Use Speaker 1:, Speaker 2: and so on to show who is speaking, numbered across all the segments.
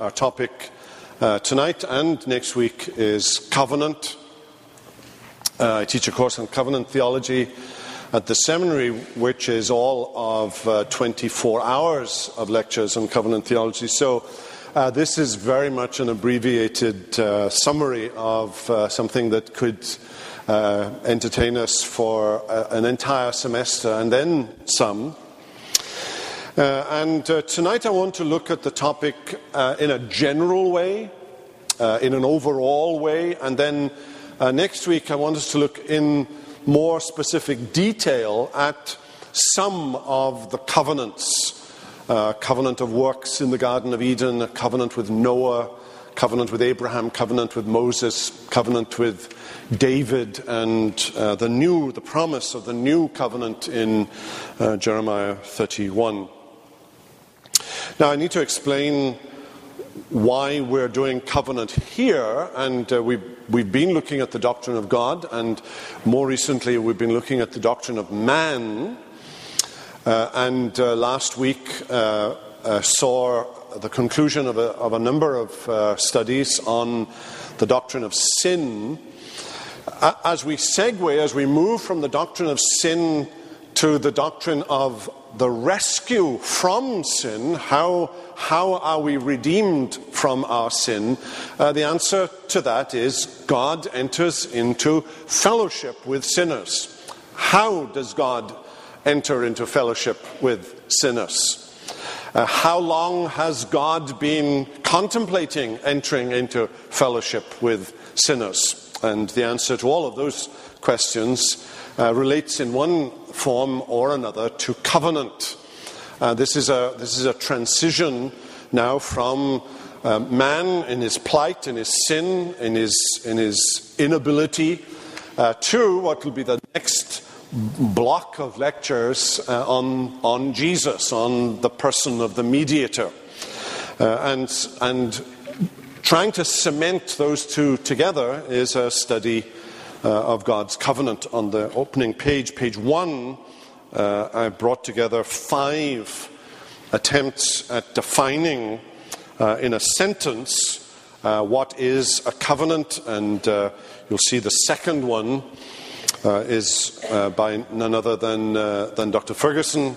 Speaker 1: Our topic uh, tonight and next week is covenant. Uh, I teach a course on covenant theology at the seminary, which is all of uh, 24 hours of lectures on covenant theology. So, uh, this is very much an abbreviated uh, summary of uh, something that could entertain us for an entire semester and then some. Uh, and uh, tonight I want to look at the topic uh, in a general way, uh, in an overall way, and then uh, next week I want us to look in more specific detail at some of the covenants. Uh, covenant of works in the Garden of Eden, a covenant with Noah, covenant with Abraham, covenant with Moses, covenant with David, and the new, the promise of the new covenant in Jeremiah 31. Now, I need to explain why we're doing covenant here, and uh, we've, we've been looking at the doctrine of God, and more recently we've been looking at the doctrine of man. Uh, and uh, last week uh, uh, saw the conclusion of a, of a number of uh, studies on the doctrine of sin. As we segue, as we move from the doctrine of sin to the doctrine of the rescue from sin, how, how are we redeemed from our sin? Uh, the answer to that is God enters into fellowship with sinners. How does God enter into fellowship with sinners? Uh, how long has God been contemplating entering into fellowship with sinners? And the answer to all of those questions uh, relates in one form or another to covenant. Uh, this, is a, this is a transition now from uh, man in his plight, in his sin, in his, in his inability, uh, to what will be the next block of lectures uh, on, on Jesus, on the person of the mediator. Uh, and, and trying to cement those two together is a study of God's covenant. On the opening page, page one, uh, I brought together five attempts at defining uh, in a sentence uh, what is a covenant, and uh, you'll see the second one uh, is by none other than, than Dr. Ferguson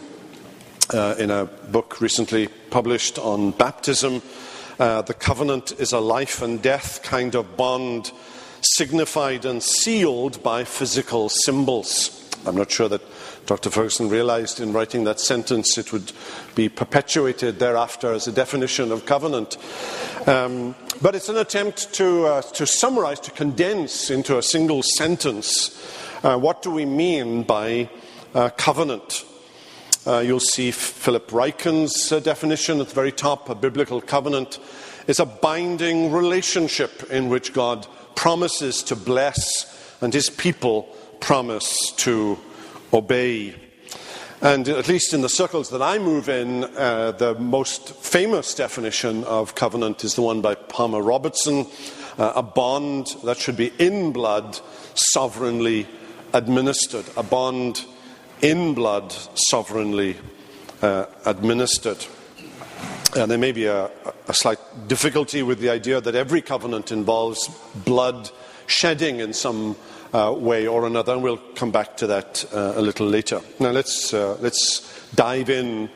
Speaker 1: in a book recently published on baptism. the covenant is a life and death kind of bond signified and sealed by physical symbols. I'm not sure that Dr. Ferguson realized in writing that sentence it would be perpetuated thereafter as a definition of covenant. Um, but it's an attempt to, uh, to summarize, to condense into a single sentence uh, what do we mean by uh, covenant. Uh, you'll see Philip Ryken's uh, definition at the very top. A biblical covenant is a binding relationship in which God promises to bless and his people promise to obey. And at least in the circles that I move in, uh, the most famous definition of covenant is the one by Palmer Robertson uh, a bond that should be in blood, sovereignly administered. A bond in blood, sovereignly uh, administered. And there may be a, a slight difficulty with the idea that every covenant involves blood shedding in some uh, way or another, and we'll come back to that uh, a little later. Now, let's, uh, let's dive in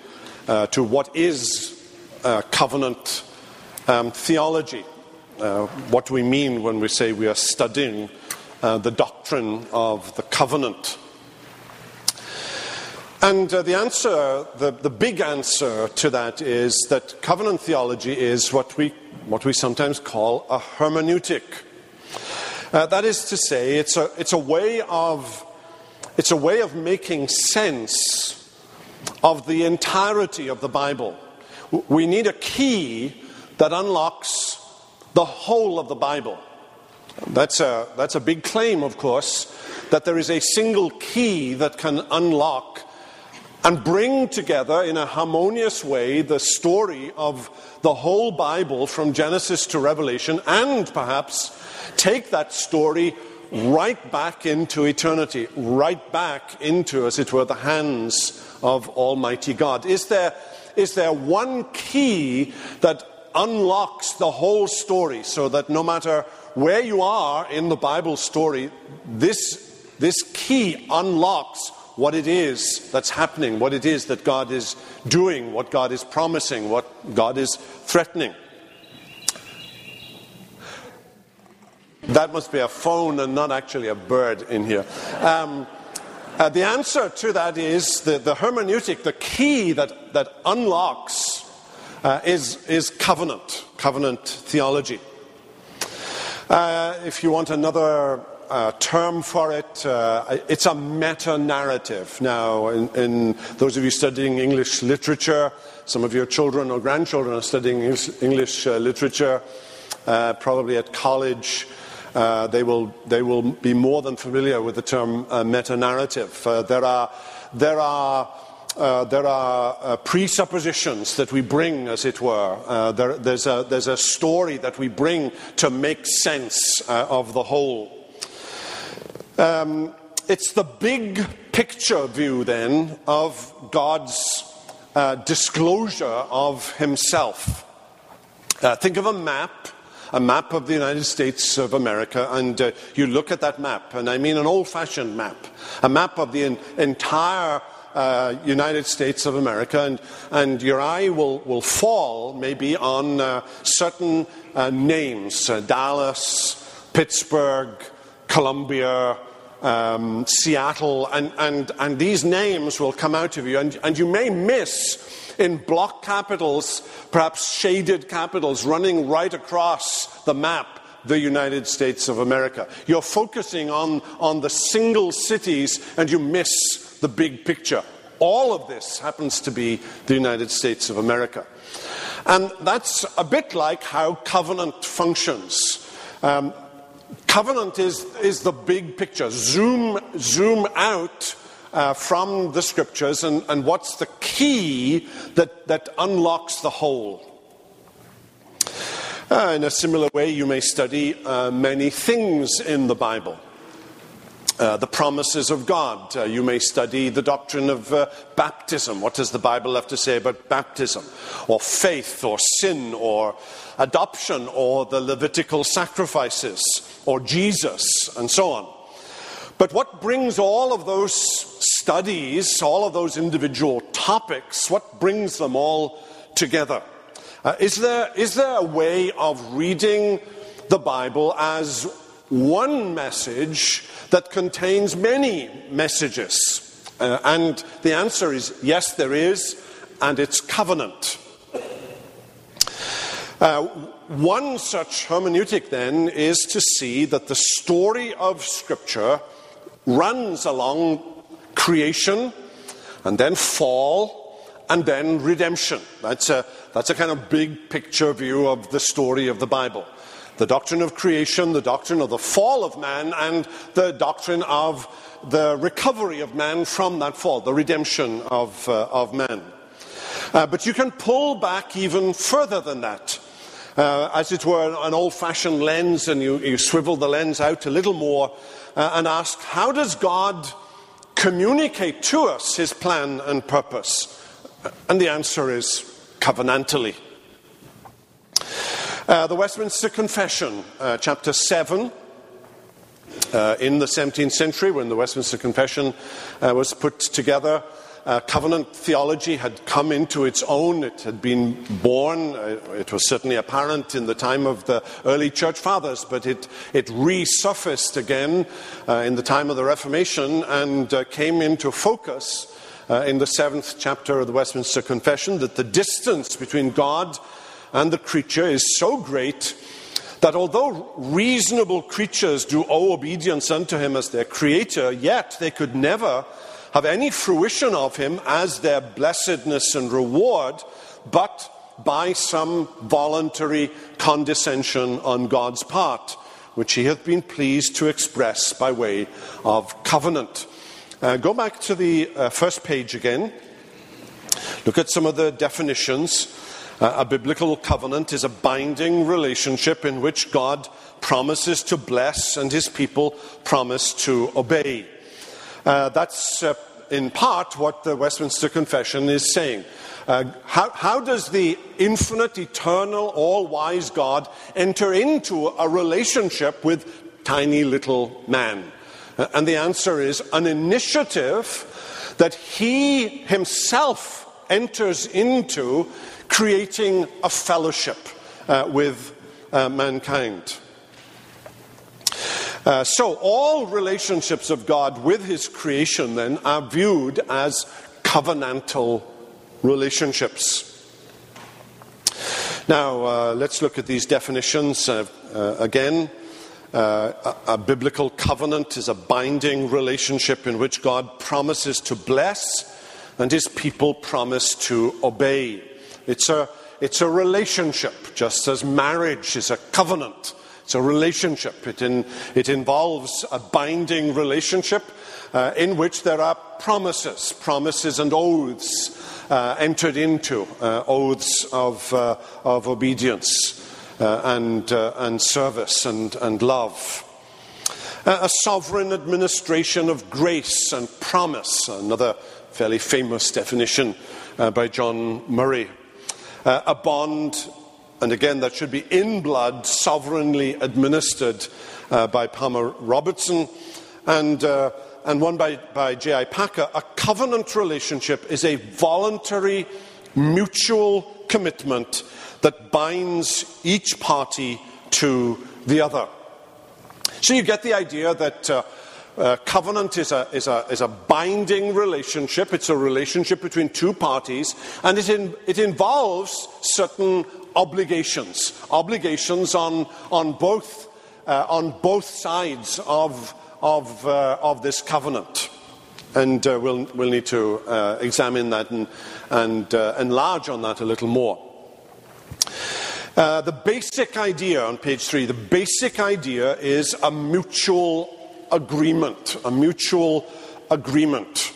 Speaker 1: uh, to what is uh, covenant um, theology. Uh, what do we mean when we say we are studying the doctrine of the covenant? And uh, the answer, the, the big answer to that is that covenant theology is what we, what we sometimes call a hermeneutic. Uh, that is to say, it's a, it's, a way of, it's a way of making sense of the entirety of the Bible. We need a key that unlocks the whole of the Bible. That's a, that's a big claim, of course, that there is a single key that can unlock and bring together in a harmonious way the story of the whole Bible from Genesis to Revelation and perhaps take that story right back into eternity, right back into, as it were, the hands of Almighty God. Is there, is there one key that unlocks the whole story so that no matter where you are in the Bible story, this, this key unlocks what it is that's happening, what it is that God is doing, what God is promising, what God is threatening. That must be a phone and not actually a bird in here. Um, uh, the answer to that is the, the hermeneutic, the key that, that unlocks uh, is, is covenant, covenant theology. Uh, if you want another uh, term for it, uh, it's a meta narrative. Now, in, in, those of you studying English literature, some of your children or grandchildren are studying English uh, literature, uh, probably at college. Uh, they, will, they will be more than familiar with the term uh, meta narrative. Uh, there are, there are, uh, there are uh, presuppositions that we bring, as it were. There, there's, a, there's a story that we bring to make sense of the whole. Um, it's the big picture view, then, of God's disclosure of Himself. think of a map a map of the United States of America, and uh, you look at that map, and I mean an old fashioned map, a map of the entire uh, United States of America, and, and your eye will, will fall maybe on uh, certain uh, names uh, Dallas, Pittsburgh, Columbia. Um, Seattle, and, and, and these names will come out of you, and, and you may miss in block capitals, perhaps shaded capitals, running right across the map the United States of America. You're focusing on, on the single cities and you miss the big picture. All of this happens to be the United States of America. And that's a bit like how covenant functions. Um, covenant is, is the big picture. Zoom, zoom out uh, from the scriptures and, and what's the key that, that unlocks the whole. Uh, in a similar way, you may study uh, many things in the Bible. Uh, the promises of God. Uh, you may study the doctrine of uh, baptism. What does the Bible have to say about baptism? Or faith, or sin, or adoption, or the Levitical sacrifices, or Jesus, and so on. But what brings all of those studies, all of those individual topics, what brings them all together? Uh, is, there, is there a way of reading the Bible as one message that contains many messages? Uh, and the answer is yes, there is, and it's covenant. Uh, one such hermeneutic, then, is to see that the story of Scripture runs along creation and then fall and then redemption. That's a, that's a kind of big picture view of the story of the Bible. The doctrine of creation, the doctrine of the fall of man, and the doctrine of the recovery of man from that fall, the redemption of, uh, of man. Uh, but you can pull back even further than that. Uh, as it were, an old fashioned lens, and you, you swivel the lens out a little more uh, and ask, how does God communicate to us his plan and purpose? And the answer is covenantally. Uh, the Westminster Confession, uh, chapter 7, uh, in the 17th century, when the Westminster Confession uh, was put together, uh, covenant theology had come into its own. It had been born. Uh, it was certainly apparent in the time of the early church fathers, but it, it resurfaced again in the time of the Reformation and came into focus in the seventh chapter of the Westminster Confession that the distance between God and the creature is so great that although reasonable creatures do owe obedience unto him as their creator, yet they could never have any fruition of him as their blessedness and reward, but by some voluntary condescension on God's part, which he hath been pleased to express by way of covenant. Uh, go back to the uh, first page again. Look at some of the definitions. A biblical covenant is a binding relationship in which God promises to bless and his people promise to obey. Uh, that's uh, in part what the Westminster Confession is saying. Uh, how, how does the infinite, eternal, all wise God enter into a relationship with tiny little man? Uh, and the answer is an initiative that he himself enters into, creating a fellowship uh, with uh, mankind. Uh, so, all relationships of God with His creation then are viewed as covenantal relationships. Now, uh, let's look at these definitions uh, again. Uh, a, a biblical covenant is a binding relationship in which God promises to bless and his people promise to obey. It's a, it's a relationship, just as marriage is a covenant. It's a relationship. It, in, it involves a binding relationship uh, in which there are promises, promises and oaths uh, entered into, uh, oaths of, uh, of obedience uh, and, uh, and service and, and love. a sovereign administration of grace and promise, another fairly famous definition by John Murray. A bond and again, that should be in blood, sovereignly administered uh, by Palmer Robertson. And, uh, and one by, by J.I. Packer. A covenant relationship is a voluntary, mutual commitment that binds each party to the other. So you get the idea that. Uh, covenant is a, is, a, is a binding relationship. It's a relationship between two parties, and it, in, it involves certain obligations, obligations on, on, both, uh, on both sides of, of, uh, of this covenant. And uh, we'll, we'll need to uh, examine that and, and enlarge on that a little more. The basic idea on page three, the basic idea is a mutual agreement, a mutual agreement.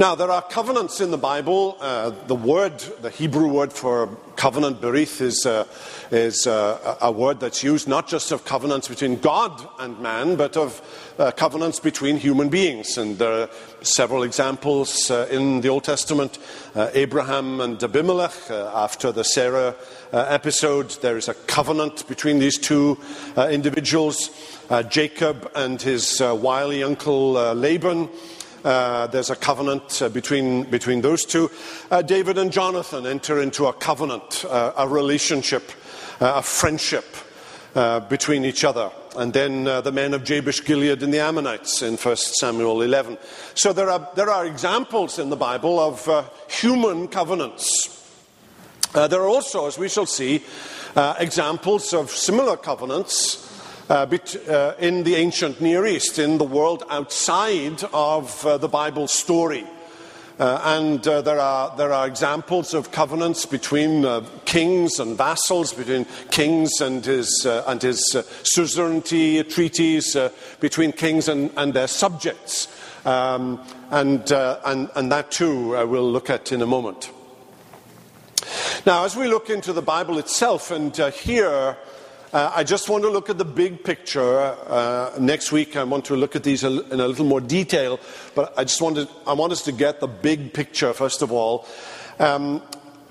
Speaker 1: Now, there are covenants in the Bible. Uh, the word, the Hebrew word for covenant, berith, is, uh, is uh, a word that's used not just of covenants between God and man, but of uh, covenants between human beings. And there are several examples uh, in the Old Testament. Uh, Abraham and Abimelech, after the Sarah episode, there is a covenant between these two individuals. Jacob and his wily uncle Laban. Uh, there's a covenant uh, between, between those two. Uh, David and Jonathan enter into a covenant, uh, a relationship, uh, a friendship uh, between each other. And then the men of Jabesh Gilead and the Ammonites in 1 Samuel 11. So there are, there are examples in the Bible of human covenants. there are also, as we shall see, examples of similar covenants uh, uh, in the ancient Near East, in the world outside of uh, the Bible story. Uh, and uh, there, are, there are examples of covenants between uh, kings and vassals, between kings and his, and his suzerainty treaties, between kings and, and their subjects. Um, and, and, and that too we'll look at in a moment. Now, as we look into the Bible itself and here, uh, I just want to look at the big picture. Uh, next week, I want to look at these in a little more detail, but I just wanted, I want us to get the big picture first of all. Um,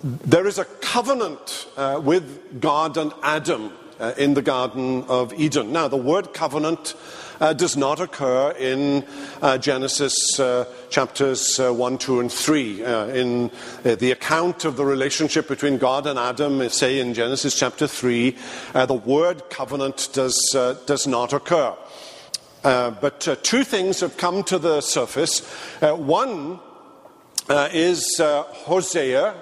Speaker 1: there is a covenant uh, with God and Adam uh, in the Garden of Eden. Now, the word covenant uh, does not occur in uh, Genesis uh, chapters uh, 1, 2, and 3. Uh, in the account of the relationship between God and Adam, say in Genesis chapter 3, the word covenant does, does not occur. but two things have come to the surface. one is Hosea,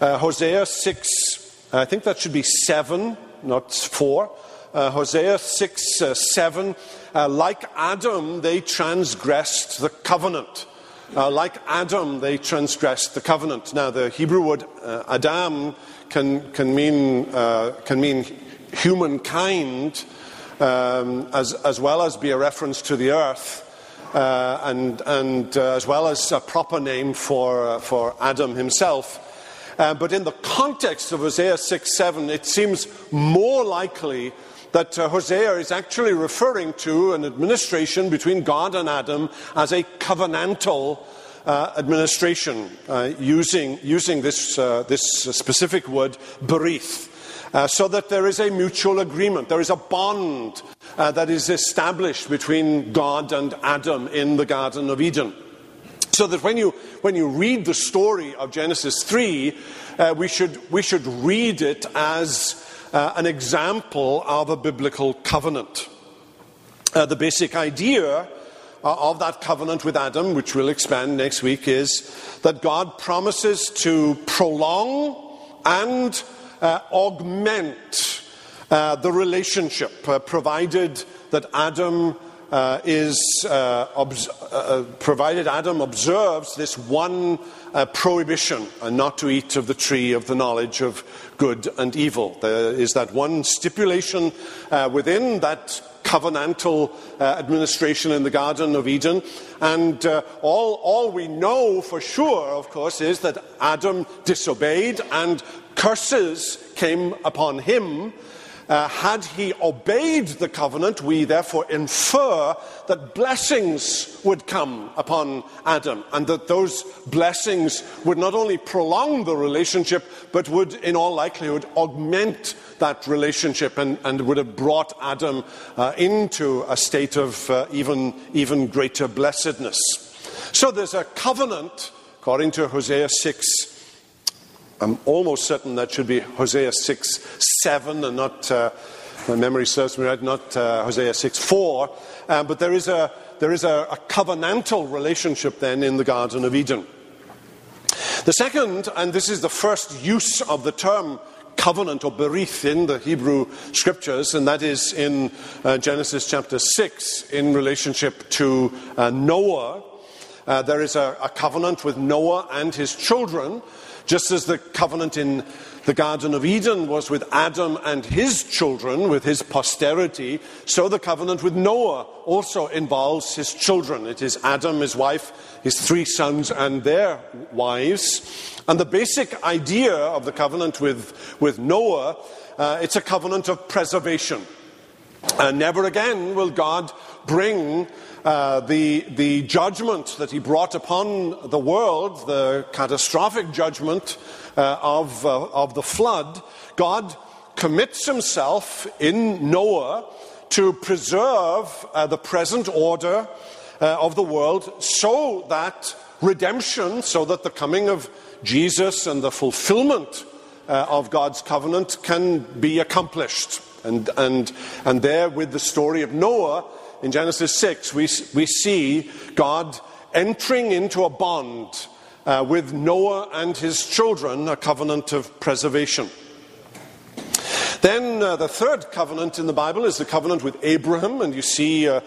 Speaker 1: Hosea 6, I think that should be 7, not 4. Uh, Hosea 6 uh, 7 uh, like Adam, they transgressed the covenant. Uh, like Adam, they transgressed the covenant. Now, the Hebrew word uh, Adam can, can, mean, uh, can mean humankind um, as, as well as be a reference to the earth. And, and as well as a proper name for, for Adam himself. but in the context of Hosea 6 7, it seems more likely that uh, Hosea is actually referring to an administration between God and Adam as a covenantal uh, administration, uh, using, using this, uh, this specific word, berith. Uh, so that there is a mutual agreement, there is a bond uh, that is established between God and Adam in the Garden of Eden. So that when you, when you read the story of Genesis 3, uh, we, should, we should read it as uh, an example of a biblical covenant. Uh, the basic idea uh, of that covenant with Adam, which we'll expand next week, is that God promises to prolong and uh, augment uh, the relationship, uh, provided that Adam uh, is uh, obs- provided Adam observes this one prohibition, not to eat of the tree of the knowledge of good and evil. There is that one stipulation uh, within that covenantal uh, administration in the Garden of Eden. And uh, all, all we know for sure, of course, is that Adam disobeyed and curses came upon him. Uh, had he obeyed the covenant, we therefore infer that blessings would come upon Adam, and that those blessings would not only prolong the relationship, but would, in all likelihood, augment that relationship and, and would have brought Adam uh, into a state of uh, even, even greater blessedness. So there's a covenant, according to Hosea 6 I'm almost certain that should be Hosea 6 7 and not, uh, my memory serves me right, not uh, Hosea 6 4. Uh, but there is, a, there is a, a covenantal relationship then in the Garden of Eden. The second, and this is the first use of the term covenant or berith in the Hebrew scriptures, and that is in uh, Genesis chapter 6 in relationship to uh, Noah. Uh, there is a, a, covenant with Noah and his children, just as the covenant in the Garden of Eden was with Adam and his children, with his posterity, so the covenant with Noah also involves his children. It is Adam, his wife, his three sons, and their wives. And the basic idea of the covenant with, with Noah, uh, it's a covenant of preservation. Uh, never again will God bring uh, the, the judgment that he brought upon the world, the catastrophic judgment uh, of, uh, of the flood, God commits himself in Noah to preserve uh, the present order uh, of the world so that redemption, so that the coming of Jesus and the fulfillment of God's covenant can be accomplished. And, and, and there, with the story of Noah, in Genesis 6, we, we see God entering into a bond uh, with Noah and his children, a covenant of preservation. Then uh, the third covenant in the Bible is the covenant with Abraham, and you see, uh,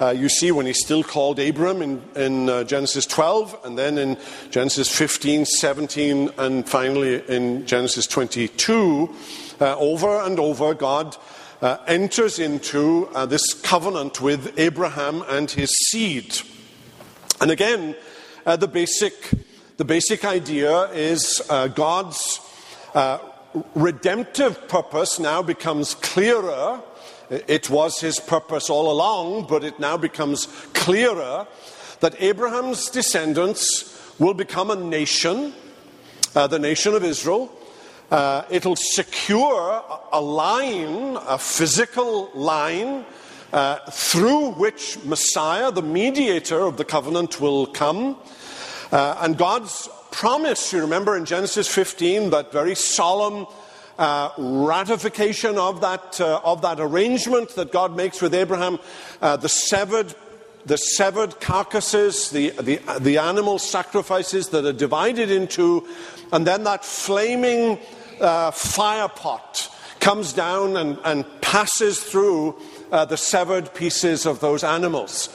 Speaker 1: uh you see when he's still called Abram in, in uh, Genesis 12, and then in Genesis 15, 17, and finally in Genesis 22. Uh, over and over, God uh, enters into uh, this covenant with Abraham and his seed. And again, uh, the, basic, the basic idea is God's redemptive purpose now becomes clearer. It was his purpose all along, but it now becomes clearer that Abraham's descendants will become a nation, uh, the nation of Israel, uh, it'll secure a line, a physical line, uh, through which Messiah, the mediator of the covenant, will come. Uh, and God's promise, you remember in Genesis 15, that very solemn uh, ratification of that, uh, of that arrangement that God makes with Abraham, uh, the severed the severed carcasses, the, the, the animal sacrifices that are divided into, and then that flaming uh, fire pot comes down and, and passes through uh, the severed pieces of those animals.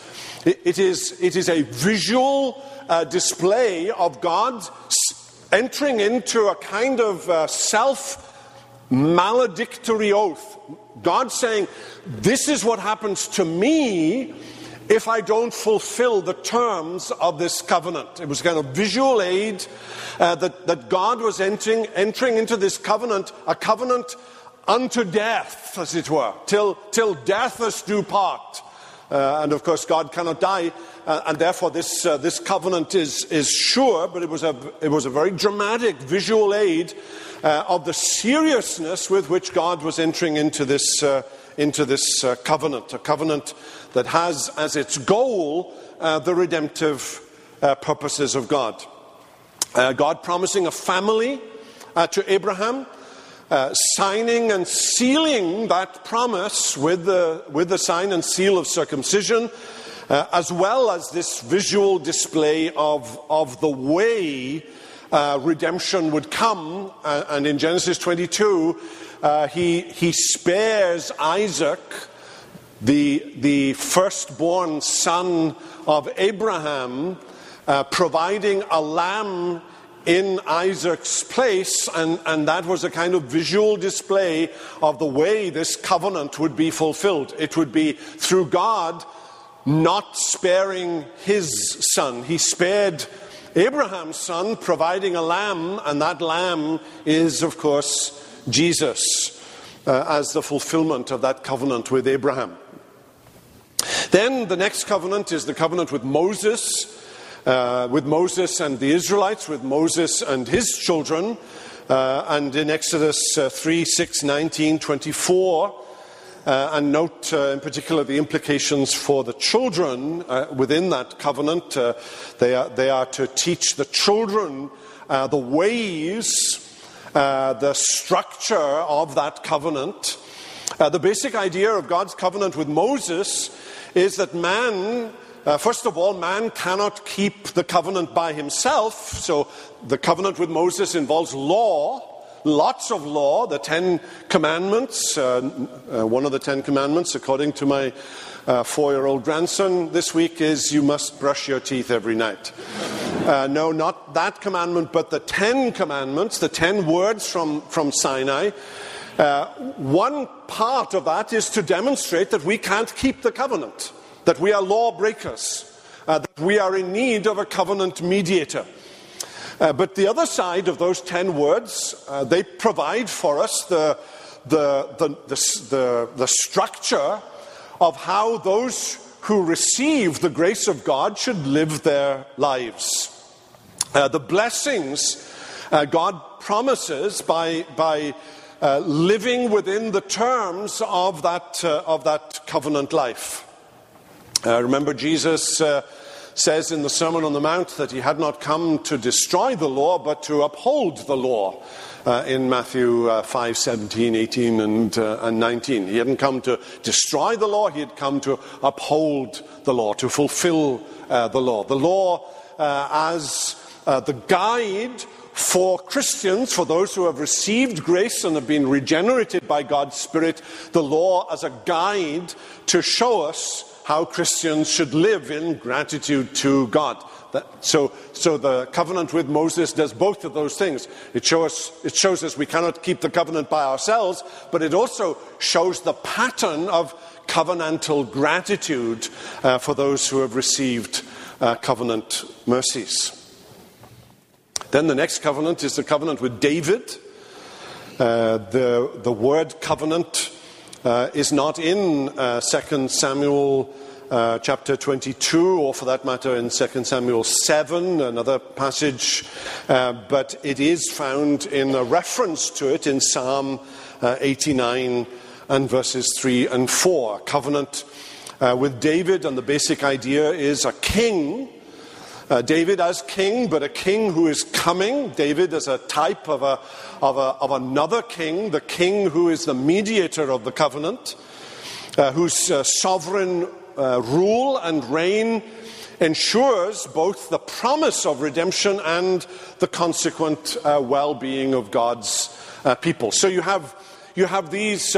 Speaker 1: it, it, is, it is a visual uh, display of God entering into a kind of uh, self maledictory oath. God saying, This is what happens to me if I don't fulfill the terms of this covenant. It was kind of visual aid uh, that, that God was entering, entering into this covenant, a covenant unto death, as it were, till, till death us do part. Uh, and of course, God cannot die, uh, and therefore this, uh, this covenant is, is sure, but it was, a, it was a very dramatic visual aid uh, of the seriousness with which God was entering into this, uh, into this uh, covenant, a covenant that has as its goal the redemptive purposes of God. God promising a family to Abraham uh, signing and sealing that promise with the, with the sign and seal of circumcision, uh, as well as this visual display of, of the way uh, redemption would come. Uh, and in Genesis 22, uh, he, he spares Isaac, the, the firstborn son of Abraham, providing a lamb in Isaac's place, and, and that was a kind of visual display of the way this covenant would be fulfilled. It would be through God not sparing his son. He spared Abraham's son, providing a lamb, and that lamb is, of course, Jesus uh, as the fulfillment of that covenant with Abraham. Then the next covenant is the covenant with Moses uh, with Moses and the Israelites, with Moses and his children. Uh, and in Exodus uh, 3 6, 19, 24, uh, and note uh, in particular the implications for the children uh, within that covenant. Uh, they, are, they are to teach the children the ways, the structure of that covenant. the basic idea of God's covenant with Moses is that man uh, first of all, man cannot keep the covenant by himself. So the covenant with Moses involves law, lots of law, the Ten Commandments. Uh, uh, one of the Ten Commandments, according to my uh, four year old grandson this week, is you must brush your teeth every night. Uh, no, not that commandment, but the Ten Commandments, the ten words from, from Sinai. Uh, one part of that is to demonstrate that we can't keep the covenant that we are lawbreakers, uh, that we are in need of a covenant mediator. Uh, but the other side of those ten words, uh, they provide for us the, the, the, the, structure of how those who receive the grace of God should live their lives. Uh, the blessings uh, God promises by, by uh, living within the terms of that, uh, of that covenant life. Remember, Jesus says in the Sermon on the Mount that he had not come to destroy the law, but to uphold the law. Uh, in Matthew uh, 5, 17, 18, and, uh, and 19. He hadn't come to destroy the law, he had come to uphold the law, to fulfill uh, the law. The law uh, as uh, the guide for Christians, for those who have received grace and have been regenerated by God's Spirit, the law as a guide to show us how Christians should live in gratitude to God. That, so, so the covenant with Moses does both of those things. It, show us, it shows us we cannot keep the covenant by ourselves, but it also shows the pattern of covenantal gratitude uh, for those who have received uh, covenant mercies. Then the next covenant is the covenant with David. Uh, the, the word covenant uh, is not in uh, 2 Samuel uh, chapter 22, or for that matter in 2 Samuel 7, another passage, uh, but it is found in a reference to it in Psalm uh, 89 and verses 3 and 4. Covenant uh, with David, and the basic idea is a king uh, David as king, but a king who is coming. David as a type of, a, of, a, of another king, the king who is the mediator of the covenant, uh, whose uh, sovereign uh, rule and reign ensures both the promise of redemption and the consequent uh, well being of God's uh, people. So you have, you have these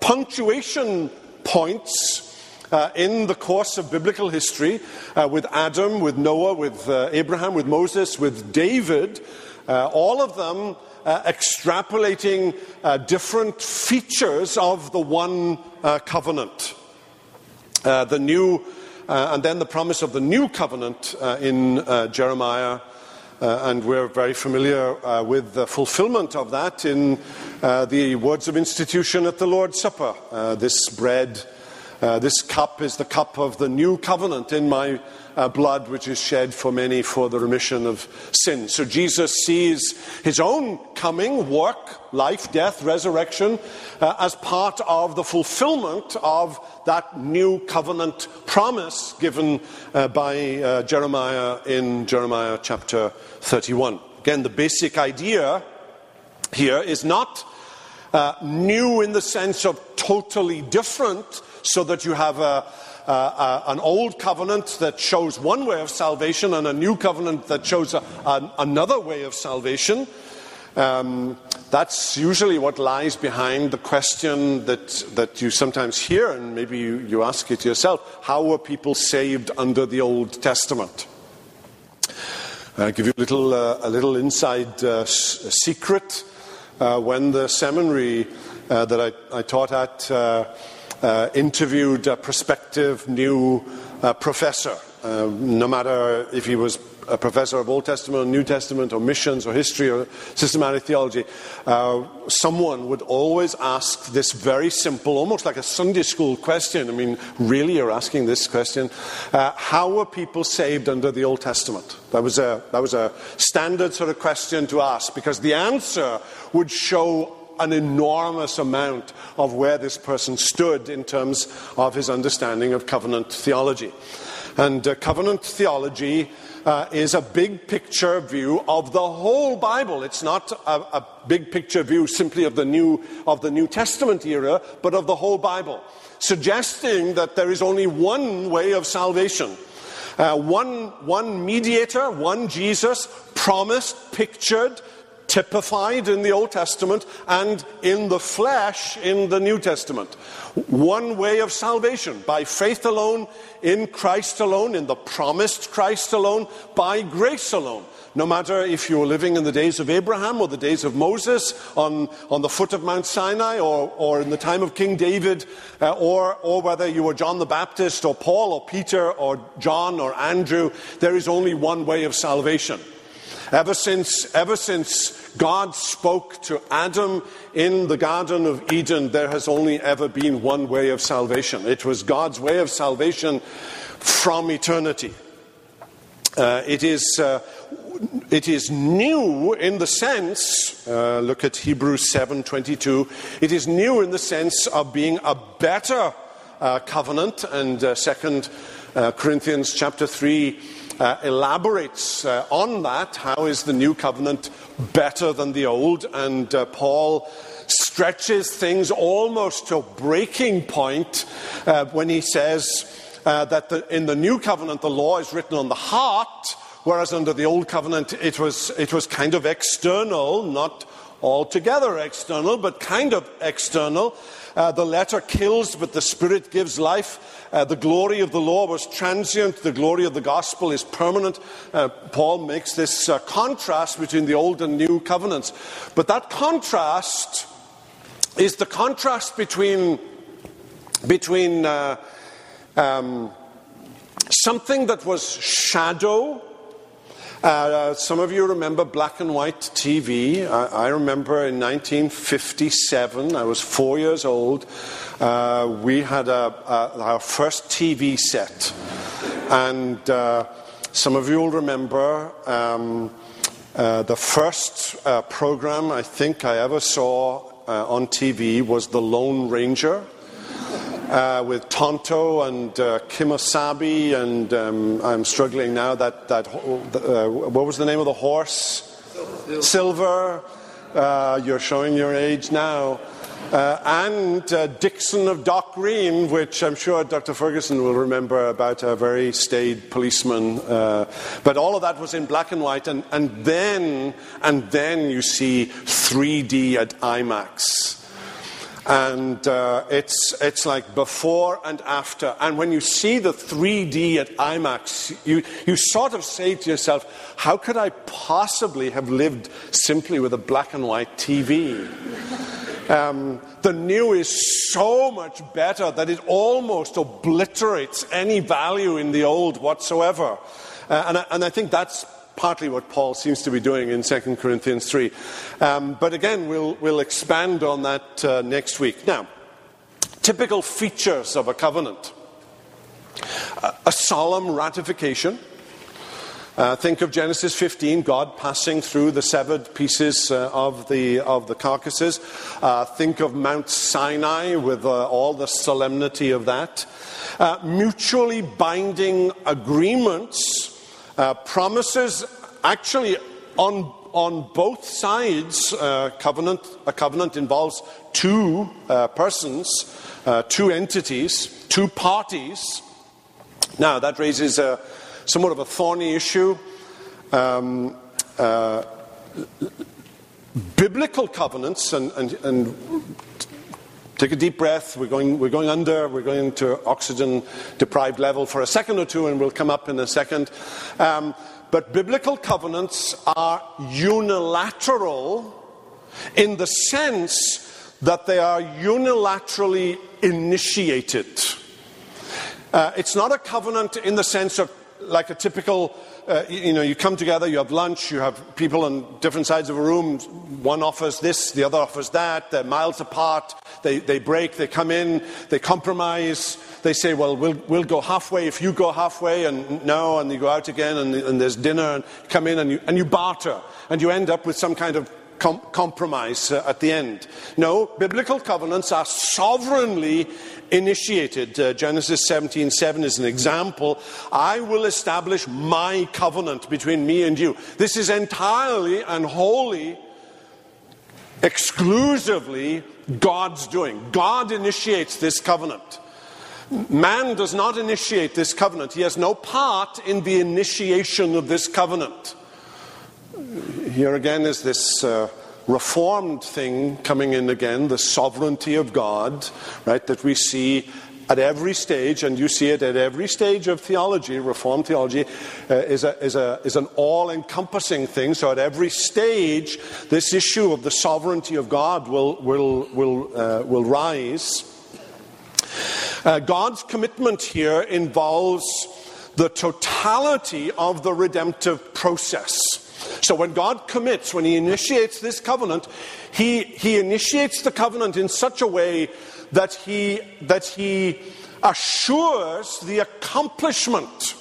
Speaker 1: punctuation points uh, in the course of biblical history uh, with Adam, with Noah, with uh, Abraham, with Moses, with David, uh, all of them uh, extrapolating uh, different features of the one covenant. the new, and then the promise of the new covenant in Jeremiah Uh, and we're very familiar uh, with the fulfillment of that in uh, the words of institution at the Lord's Supper. This bread, uh, this cup is the cup of the new covenant in my uh, blood, which is shed for many for the remission of sin. So Jesus sees his own coming, work, life, death, resurrection, as part of the fulfillment of that new covenant promise given by Jeremiah in Jeremiah chapter 31. Again, the basic idea here is not uh, new in the sense of totally different, so that you have a, uh, an old covenant that shows one way of salvation and a new covenant that shows a, a, another way of salvation. Um, that's usually what lies behind the question that, that you sometimes hear, and maybe you, you ask it yourself how were people saved under the Old Testament? I'll give you a little, uh, a little inside uh, secret. Uh, when the seminary uh, that I, I, taught at uh, uh, interviewed a prospective new professor, no matter if he was a professor of Old Testament or New Testament or missions or history or systematic theology, uh, someone would always ask this very simple, almost like a Sunday school question. I mean, really, you're asking this question uh, How were people saved under the Old Testament? That was, a, that was a standard sort of question to ask because the answer would show an enormous amount of where this person stood in terms of his understanding of covenant theology. And uh, covenant theology uh, is a big picture view of the whole Bible. It's not a, a, big picture view simply of the, New, of the New Testament era, but of the whole Bible, suggesting that there is only one way of salvation. Uh, one, one mediator, one Jesus, promised, pictured, typified in the Old Testament and in the flesh in the New Testament. One way of salvation, by faith alone, in Christ alone, in the promised Christ alone, by grace alone. No matter if you were living in the days of Abraham or the days of Moses on, on the foot of Mount Sinai or, or in the time of King David, uh, or, or whether you were John the Baptist or Paul or Peter or John or Andrew, there is only one way of salvation. Ever since, ever since God spoke to Adam in the Garden of Eden, there has only ever been one way of salvation. It was God's way of salvation from eternity. Uh, it, is, uh, it is new in the sense, uh, look at Hebrews 7:22. It is new in the sense of being a better uh, covenant, and uh, Second uh, Corinthians chapter three uh, elaborates uh, on that. How is the new covenant better than the old? And uh, Paul stretches things almost to breaking point uh, when he says uh, that the, in the new covenant the law is written on the heart, whereas under the old covenant it was, it was kind of external, not altogether external, but kind of external. Uh, the letter kills, but the Spirit gives life. Uh, the glory of the law was transient, the glory of the gospel is permanent. Uh, Paul makes this uh, contrast between the old and new covenants. But that contrast is the contrast between, between uh, um, something that was shadow uh, some of you remember black and white TV. I, I remember in 1957, I was four years old, uh, we had a, a, our first TV set. And uh, some of you will remember um, uh, the first uh, program I think I ever saw uh, on TV was The Lone Ranger uh, with Tonto and uh, Kemosabe, and um, I'm struggling now. That that uh, what was the name of the horse? Silver. Silver. Uh, you're showing your age now. Uh, and uh, Dixon of Dock Green, which I'm sure Dr. Ferguson will remember about a very staid policeman. Uh, but all of that was in black and white, and, and then and then you see 3D at IMAX. And uh, it's, it's like before and after. And when you see the 3D at IMAX, you, you sort of say to yourself, how could I possibly have lived simply with a black and white TV? Um, the new is so much better that it almost obliterates any value in the old whatsoever. Uh, and, I, and I think that's partly what Paul seems to be doing in 2 Corinthians 3. Um, but again, we'll, we'll expand on that uh, next week. Now, typical features of a covenant a solemn ratification. Uh, think of Genesis 15, God passing through the severed pieces uh, of, the, of the carcasses. Uh, think of Mount Sinai with uh, all the solemnity of that. Uh, mutually binding agreements, uh, promises actually on, on both sides. covenant, a covenant involves two persons, two entities, two parties. Now, that raises a, somewhat of a thorny issue. Um, uh, biblical covenants, and, and, and, take a deep breath, we're going, we're going under, we're going to oxygen deprived level for a second or two, and we'll come up in a second. Um, but biblical covenants are unilateral in the sense that they are unilaterally initiated. Uh, it's not a covenant in the sense of like a typical, uh, you know, you come together, you have lunch, you have people on different sides of a room. One offers this, the other offers that. They're miles apart. They, they break, they come in, they compromise. They say, well, we'll, we'll go halfway if you go halfway, and no, and you go out again, and, and there's dinner, and come in, and you, and you barter. And you end up with some kind of com- compromise uh, at the end. No, biblical covenants are sovereignly initiated. Uh, Genesis 17:7 7 is an example. I will establish my covenant between me and you. This is entirely and wholly, exclusively God's doing. God initiates this covenant. Man does not initiate this covenant. He has no part in the initiation of this covenant. Here again is this uh, reformed thing coming in again, the sovereignty of God, right, that we see at every stage, and you see it at every stage of theology, Reformed theology uh, is, a, is, a, is an all encompassing thing. So at every stage, this issue of the sovereignty of God will, will, will, uh, will rise. Uh, God's commitment here involves the totality of the redemptive process. So when God commits, when He initiates this covenant, He, he initiates the covenant in such a way that He, that he assures the accomplishment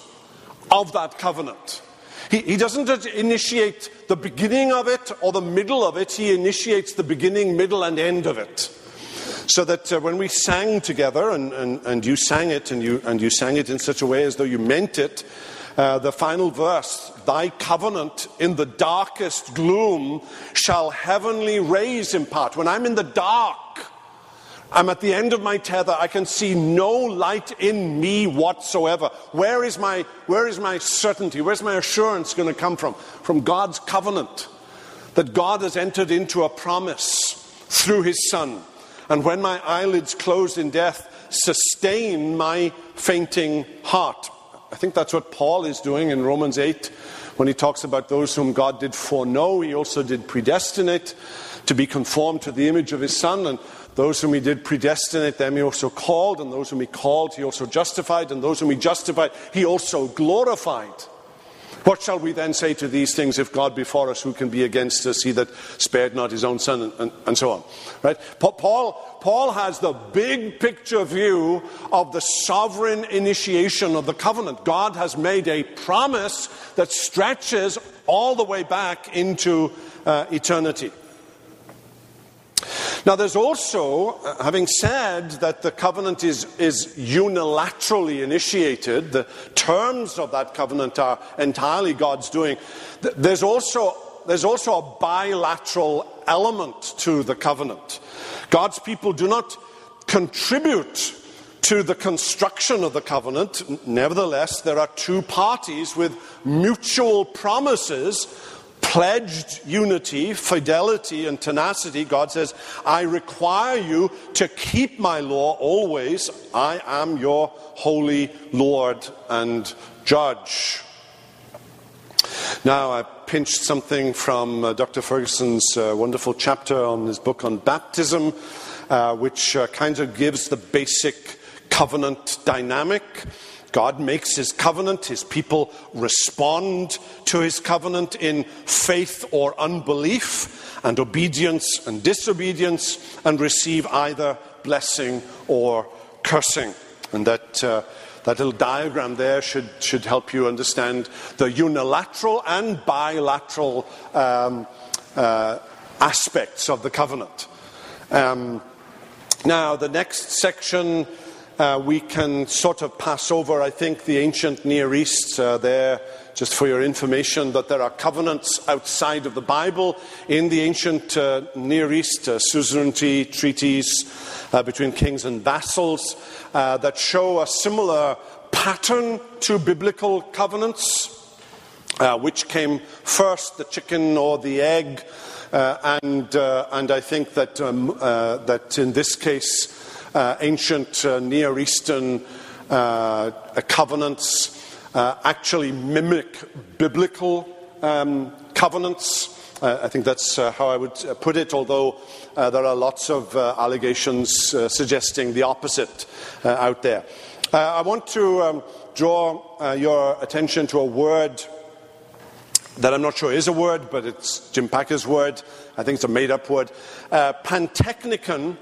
Speaker 1: of that covenant. He, he doesn't initiate the beginning of it or the middle of it, He initiates the beginning, middle, and end of it. So that uh, when we sang together, and, and, and you sang it, and you, and you sang it in such a way as though you meant it, uh, the final verse, thy covenant in the darkest gloom shall heavenly rays impart. When I'm in the dark, I'm at the end of my tether. I can see no light in me whatsoever. Where is my, where is my certainty? Where's my assurance going to come from? From God's covenant. That God has entered into a promise through his Son. And when my eyelids closed in death, sustain my fainting heart. I think that's what Paul is doing in Romans 8 when he talks about those whom God did foreknow. He also did predestinate to be conformed to the image of his Son. And those whom he did predestinate, them he also called. And those whom he called, he also justified. And those whom he justified, he also glorified. What shall we then say to these things? If God be for us, who can be against us? He that spared not his own son, and, and, and so on. Right? Paul, Paul has the big picture view of the sovereign initiation of the covenant. God has made a promise that stretches all the way back into uh, eternity. Now, there's also, uh, having said that the covenant is, is unilaterally initiated, the terms of that covenant are entirely God's doing, there's also, there's also a bilateral element to the covenant. God's people do not contribute to the construction of the covenant. Nevertheless, there are two parties with mutual promises pledged unity, fidelity, and tenacity, God says, I require you to keep my law always. I am your holy Lord and judge. Now, I pinched something from uh, Dr. Ferguson's uh, wonderful chapter on his book on baptism, uh, which uh, kind of gives the basic covenant dynamic. God makes his covenant, his people respond to his covenant in faith or unbelief, and obedience and disobedience, and receive either blessing or cursing. And that, uh, that little diagram there should, should help you understand the unilateral and bilateral um, uh, aspects of the covenant. Um, now, the next section uh, we can sort of pass over, I think, the ancient Near East uh, there, just for your information, that there are covenants outside of the Bible in the ancient uh, Near East, uh, suzerainty treaties uh, between kings and vassals uh, that show a similar pattern to biblical covenants. which came first, the chicken or the egg? And, and, I think that, um, that in this case, ancient Near Eastern covenants actually mimic biblical um, covenants. Uh, I think that's uh, how I would put it, although uh, there are lots of allegations suggesting the opposite out there. I want to um, draw your attention to a word that I'm not sure is a word, but it's Jim Packer's word. I think it's a made up word. Uh, pantechnicon.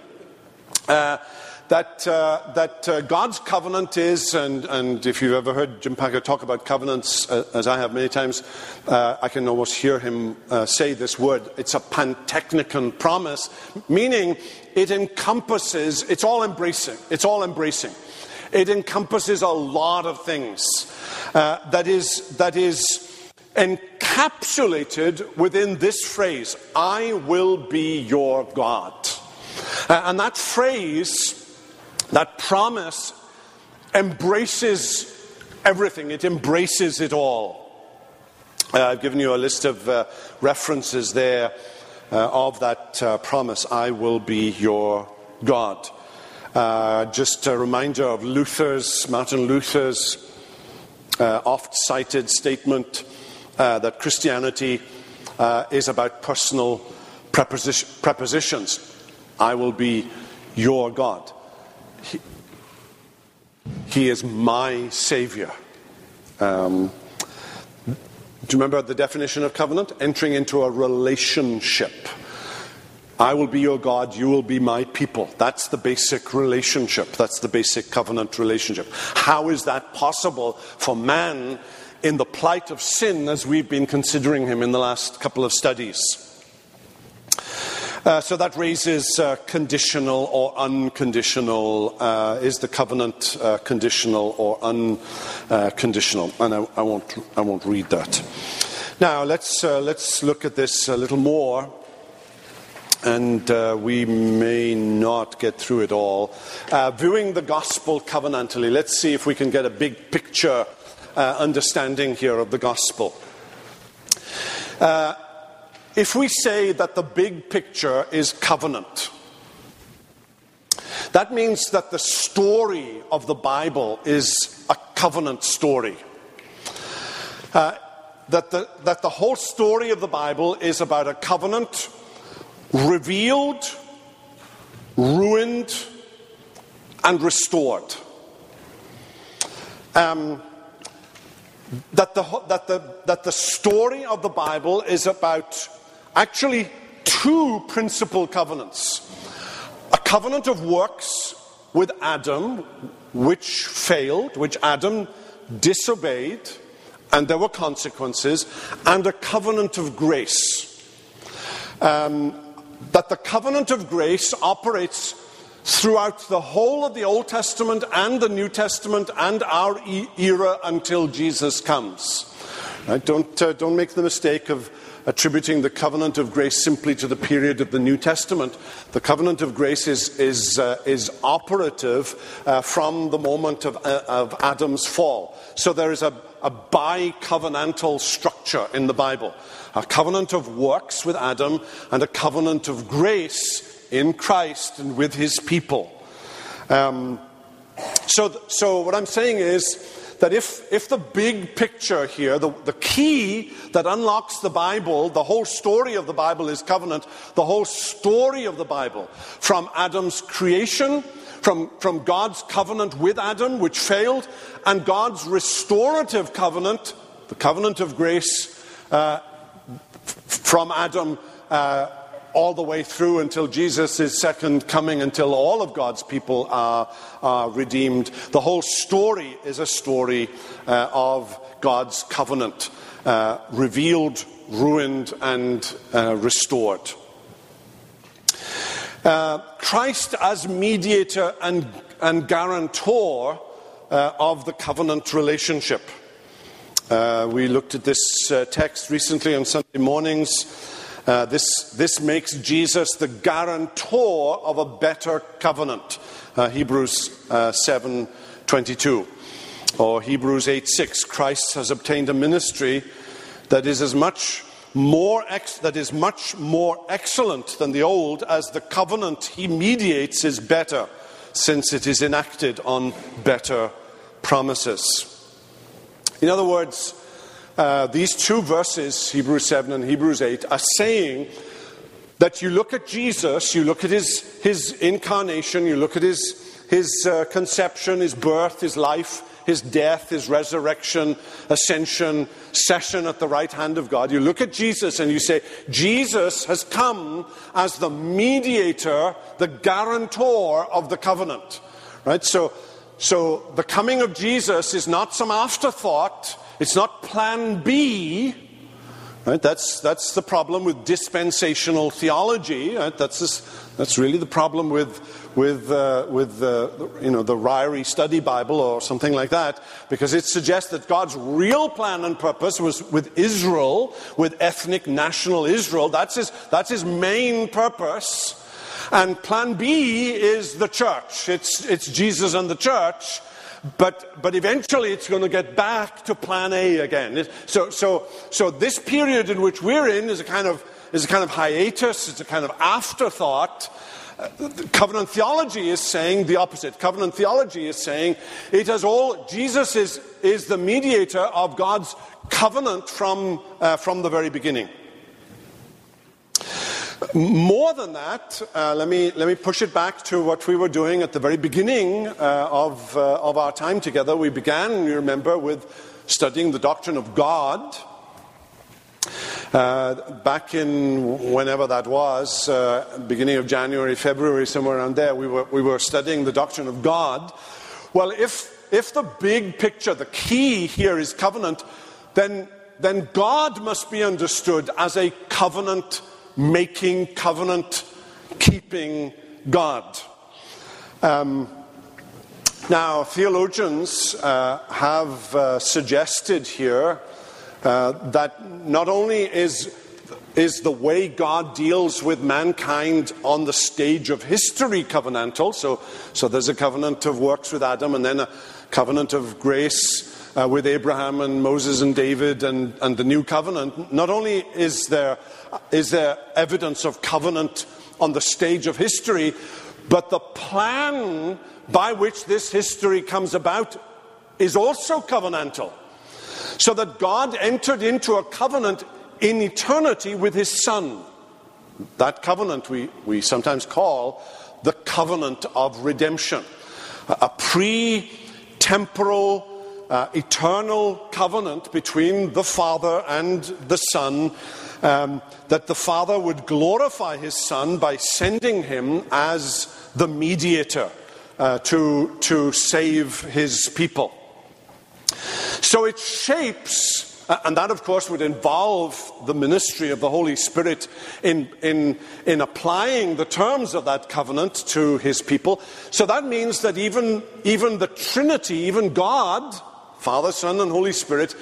Speaker 1: Uh, that, uh, that uh, God's covenant is, and, and if you've ever heard Jim Packer talk about covenants, uh, as I have many times, uh, I can almost hear him say this word. It's a pantechnicon promise, meaning it encompasses, it's all embracing. It's all embracing. It encompasses a lot of things. That is, that is encapsulated within this phrase I will be your God. Uh, and that phrase, that promise, embraces everything, it embraces it all. Uh, I've given you a list of uh, references there uh, of that uh, promise I will be your God. Uh, just a reminder of Luther's, Martin Luther's oft cited statement that Christianity is about personal preposition, prepositions. I will be your God. He, he is my Savior. Um, do you remember the definition of covenant? Entering into a relationship. I will be your God, you will be my people. That's the basic relationship. That's the basic covenant relationship. How is that possible for man in the plight of sin as we've been considering him in the last couple of studies. Uh, so that raises uh, conditional or unconditional. Uh, is the covenant uh, conditional or unconditional? and I, I, won't, I won't read that. Now, let's, uh, let's look at this a little more. And uh, we may not get through it all. viewing the gospel covenantally, let's see if we can get a big picture uh, understanding here of the gospel. Uh, if we say that the big picture is covenant, that means that the story of the Bible is a covenant story. Uh, that, the, that the whole story of the Bible is about a covenant revealed, ruined, and restored. Um, that the, that, the, that the story of the Bible is about actually two principal covenants a covenant of works with Adam, which failed, which Adam disobeyed, and there were consequences, and a covenant of grace. Um, that the covenant of grace operates throughout the whole of the Old Testament and the New Testament and our era until Jesus comes. Right? Don't, uh, don't make the mistake of attributing the covenant of grace simply to the period of the New Testament. The covenant of grace is, is, uh, is operative uh, from the moment of, uh, of Adam's fall. So there is a, a bi covenantal structure in the Bible a covenant of works with Adam and a covenant of grace in Christ and with his people. Um, so, so, what I'm saying is that if, if the big picture here, the, the key that unlocks the Bible, the whole story of the Bible is covenant, the whole story of the Bible, from Adam's creation, from, from God's covenant with Adam, which failed, and God's restorative covenant, the covenant of grace, uh, from Adam uh, all the way through until Jesus' second coming, until all of God's people are, are redeemed. The whole story is a story uh, of God's covenant, uh, revealed, ruined, and uh, restored. Uh, Christ as mediator and, and guarantor uh, of the covenant relationship. Uh, we looked at this text recently on Sunday mornings. Uh, this, this makes Jesus the guarantor of a better covenant. Uh, Hebrews uh, 7 22. Or Hebrews 8 6. Christ has obtained a ministry that is as much more ex- that is much more excellent than the old, as the covenant he mediates is better, since it is enacted on better promises. In other words, uh, these two verses, Hebrews 7 and Hebrews 8, are saying that you look at Jesus, you look at his, his incarnation, you look at his, his uh, conception, his birth, his life, his death, his resurrection, ascension, session at the right hand of God. You look at Jesus and you say, Jesus has come as the mediator, the guarantor of the covenant. Right? So so the coming of Jesus is not some afterthought, it's not plan B. Right? That's, that's the problem with dispensational theology. Right? That's, that's really the problem with, with, uh, with uh, you know, the Ryrie Study Bible or something like that, because it suggests that God's real plan and purpose was with Israel, with ethnic national Israel. That's his, that's his main purpose. And plan B is the church. It's, it's Jesus and the church. But, but eventually it's going to get back to plan A again. So, so, so this period in which we're in is a kind of, is a kind of hiatus, it's a kind of afterthought. Uh, covenant theology is saying the opposite. Covenant theology is saying it has all, Jesus is, is the mediator of God's covenant from, uh, from the very beginning. More than that, uh, let, me, let me push it back to what we were doing at the very beginning uh, of, uh, of our time together. We began, you remember, with studying the doctrine of God. Uh, back in whenever that was, uh, beginning of January, February, somewhere around there, we were, we were studying the doctrine of God. Well, if, if the big picture, the key here is covenant, then, then God must be understood as a covenant making, covenant keeping God. Um, now, theologians uh, have uh, suggested here uh, that not only is, is the way God deals with mankind on the stage of history covenantal, so, so there's a covenant of works with Adam and then a covenant of grace uh, with Abraham and Moses and David and, and the new covenant, not only is there, is there evidence of covenant on the stage of history, but the plan by which this history comes about is also covenantal. So that God entered into a covenant in eternity with his Son. That covenant we, we sometimes call the covenant of redemption. A pre temporal uh, eternal covenant between the Father and the Son, um, that the Father would glorify his Son by sending him as the mediator uh, to, to save his people. So it shapes and that, of course, would involve the ministry of the Holy Spirit in, in, in applying the terms of that covenant to his people. So that means that even, even the Trinity, even God, Father, Son, and Holy Spirit,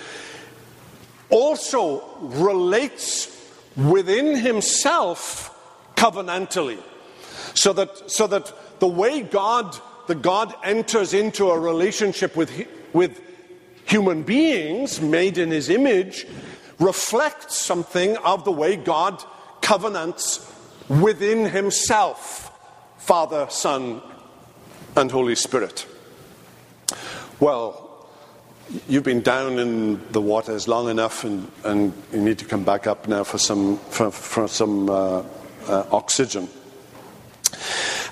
Speaker 1: also relates within himself covenantally. So that, so that the way God, the God enters into a relationship with, with human beings made in his image reflects something of the way God covenants within himself, Father, Son, and Holy Spirit. Well, you've been down in the waters long enough, and, and you need to come back up now for some, for, for some uh, uh, oxygen.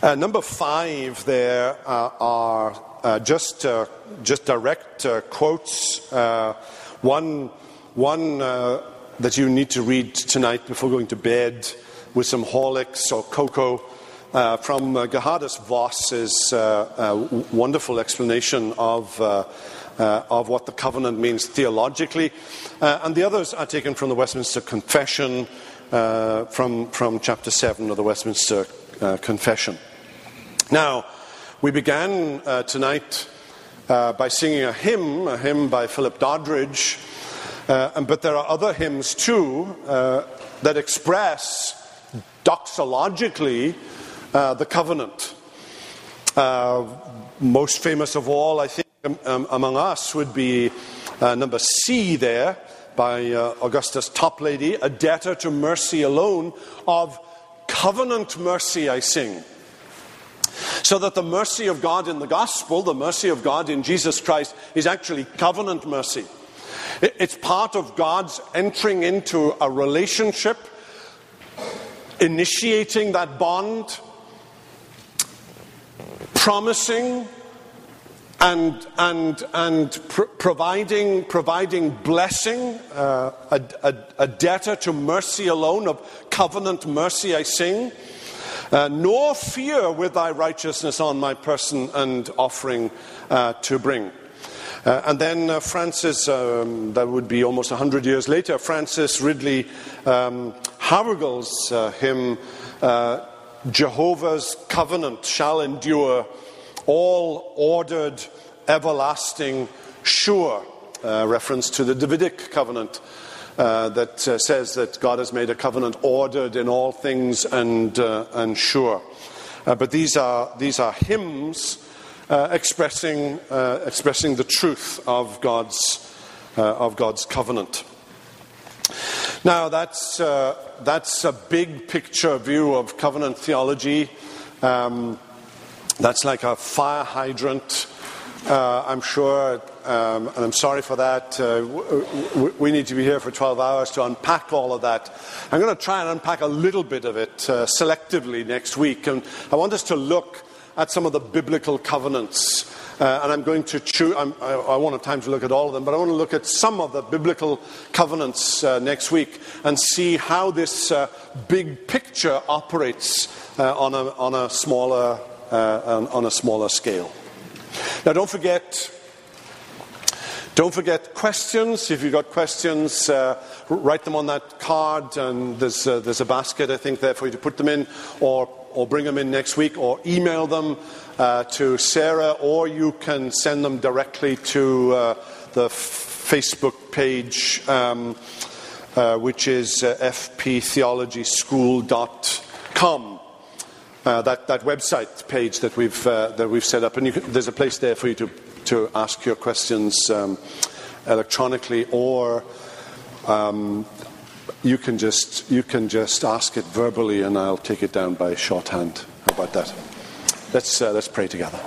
Speaker 1: Uh, number five there uh, are uh, just, uh, just direct uh, quotes. Uh, one one that you need to read tonight before going to bed with some Horlicks or cocoa. Uh, from uh, Geerhardus Vos's uh, wonderful explanation of, of what the covenant means theologically. and the others are taken from the Westminster Confession, from, from chapter 7 of the Westminster Confession. Now, we began tonight by singing a hymn, a hymn by Philip Doddridge. Uh, but there are other hymns too uh, that express doxologically uh, the covenant. Uh, most famous of all, I think, um, um, among us would be uh, number C there by uh, Augustus Toplady, a debtor to mercy alone, of covenant mercy I sing. So that the mercy of God in the gospel, the mercy of God in Jesus Christ, is actually covenant mercy. It's part of God's entering into a relationship, initiating that bond, promising and, and, and pr- providing, providing blessing, uh, a, a, a, debtor to mercy alone, of covenant mercy I sing, uh, nor fear with thy righteousness on my person and offering uh, to bring. Uh, and then uh, Francis, um, that would be almost 100 years later, Francis Ridley um, Havergal's uh, hymn, uh, Jehovah's covenant shall endure, all ordered, everlasting, sure. Uh, reference to the Davidic covenant. Uh, that says that God has made a covenant ordered in all things and, and sure. but these are, these are hymns uh, expressing, uh, expressing the truth of God's, uh, of God's covenant. Now, that's, uh, that's a big picture view of covenant theology. Um, that's like a fire hydrant. Uh, I'm sure, um, and I'm sorry for that. Uh, we need to be here for 12 hours to unpack all of that. I'm going to try and unpack a little bit of it uh, selectively next week. And I want us to look at some of the biblical covenants. Uh, and I'm going to choose, I, I, won't have time to look at all of them, but I want to look at some of the biblical covenants uh, next week and see how this uh, big picture operates uh, on, a, on, a smaller, uh, on a smaller scale. Now, don't forget don't forget questions. If you've got questions, uh, write them on that card, and there's, uh, there's a basket, I think, there for you to put them in, or or bring them in next week, or email them uh, to Sarah, or you can send them directly to uh, the Facebook page, um, uh, which is uh, fptheologyschool.com. Uh, that, that website page that we've, that we've set up, and can, there's a place there for you to, to ask your questions um, electronically or um, you can just you can just ask it verbally, and I'll take it down by shorthand. How about that? Let's uh, let's pray together.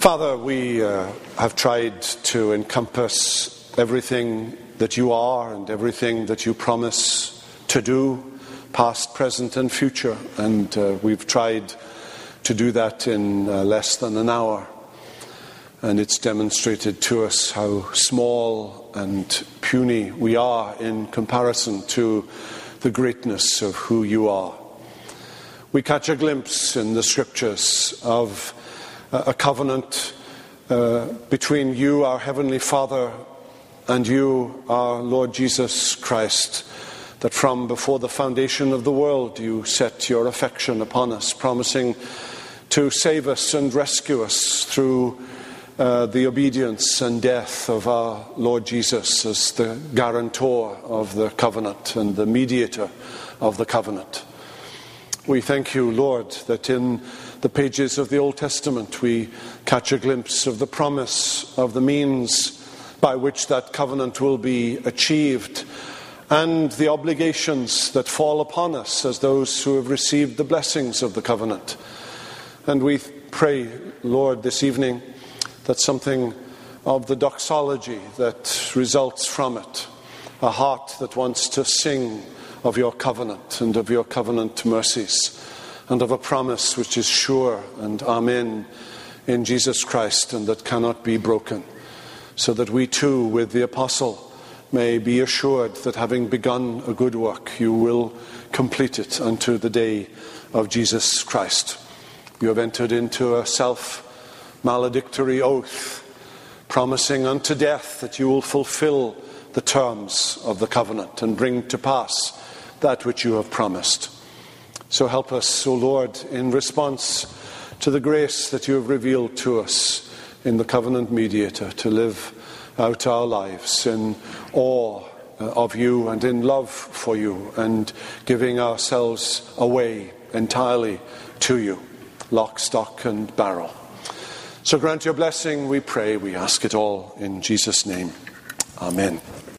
Speaker 1: Father, we uh, have tried to encompass everything that you are and everything that you promise to do, past, present, and future, and uh, we've tried to do that in uh, less than an hour. And it's demonstrated to us how small and puny we are in comparison to the greatness of who you are. We catch a glimpse in the scriptures of a covenant uh, between you, our Heavenly Father, and you, our Lord Jesus Christ, that from before the foundation of the world you set your affection upon us, promising to save us and rescue us through uh, the obedience and death of our Lord Jesus as the guarantor of the covenant and the mediator of the covenant. We thank you, Lord, that in the pages of the Old Testament we catch a glimpse of the promise of the means by which that covenant will be achieved and the obligations that fall upon us as those who have received the blessings of the covenant. And we pray, Lord, this evening that something of the doxology that results from it, a heart that wants to sing of your covenant and of your covenant mercies, and of a promise which is sure and amen in Jesus Christ and that cannot be broken, so that we too, with the apostle, may be assured that having begun a good work, you will complete it unto the day of Jesus Christ. You have entered into a self maledictory oath, promising unto death that you will fulfill the terms of the covenant and bring to pass that which you have promised. So help us, O Lord, in response to the grace that you have revealed to us in the covenant mediator to live out our lives in awe uh, of you and in love for you and giving ourselves away entirely to you, lock, stock, and barrel. So grant your blessing, we pray. We ask it all in Jesus' name. Amen.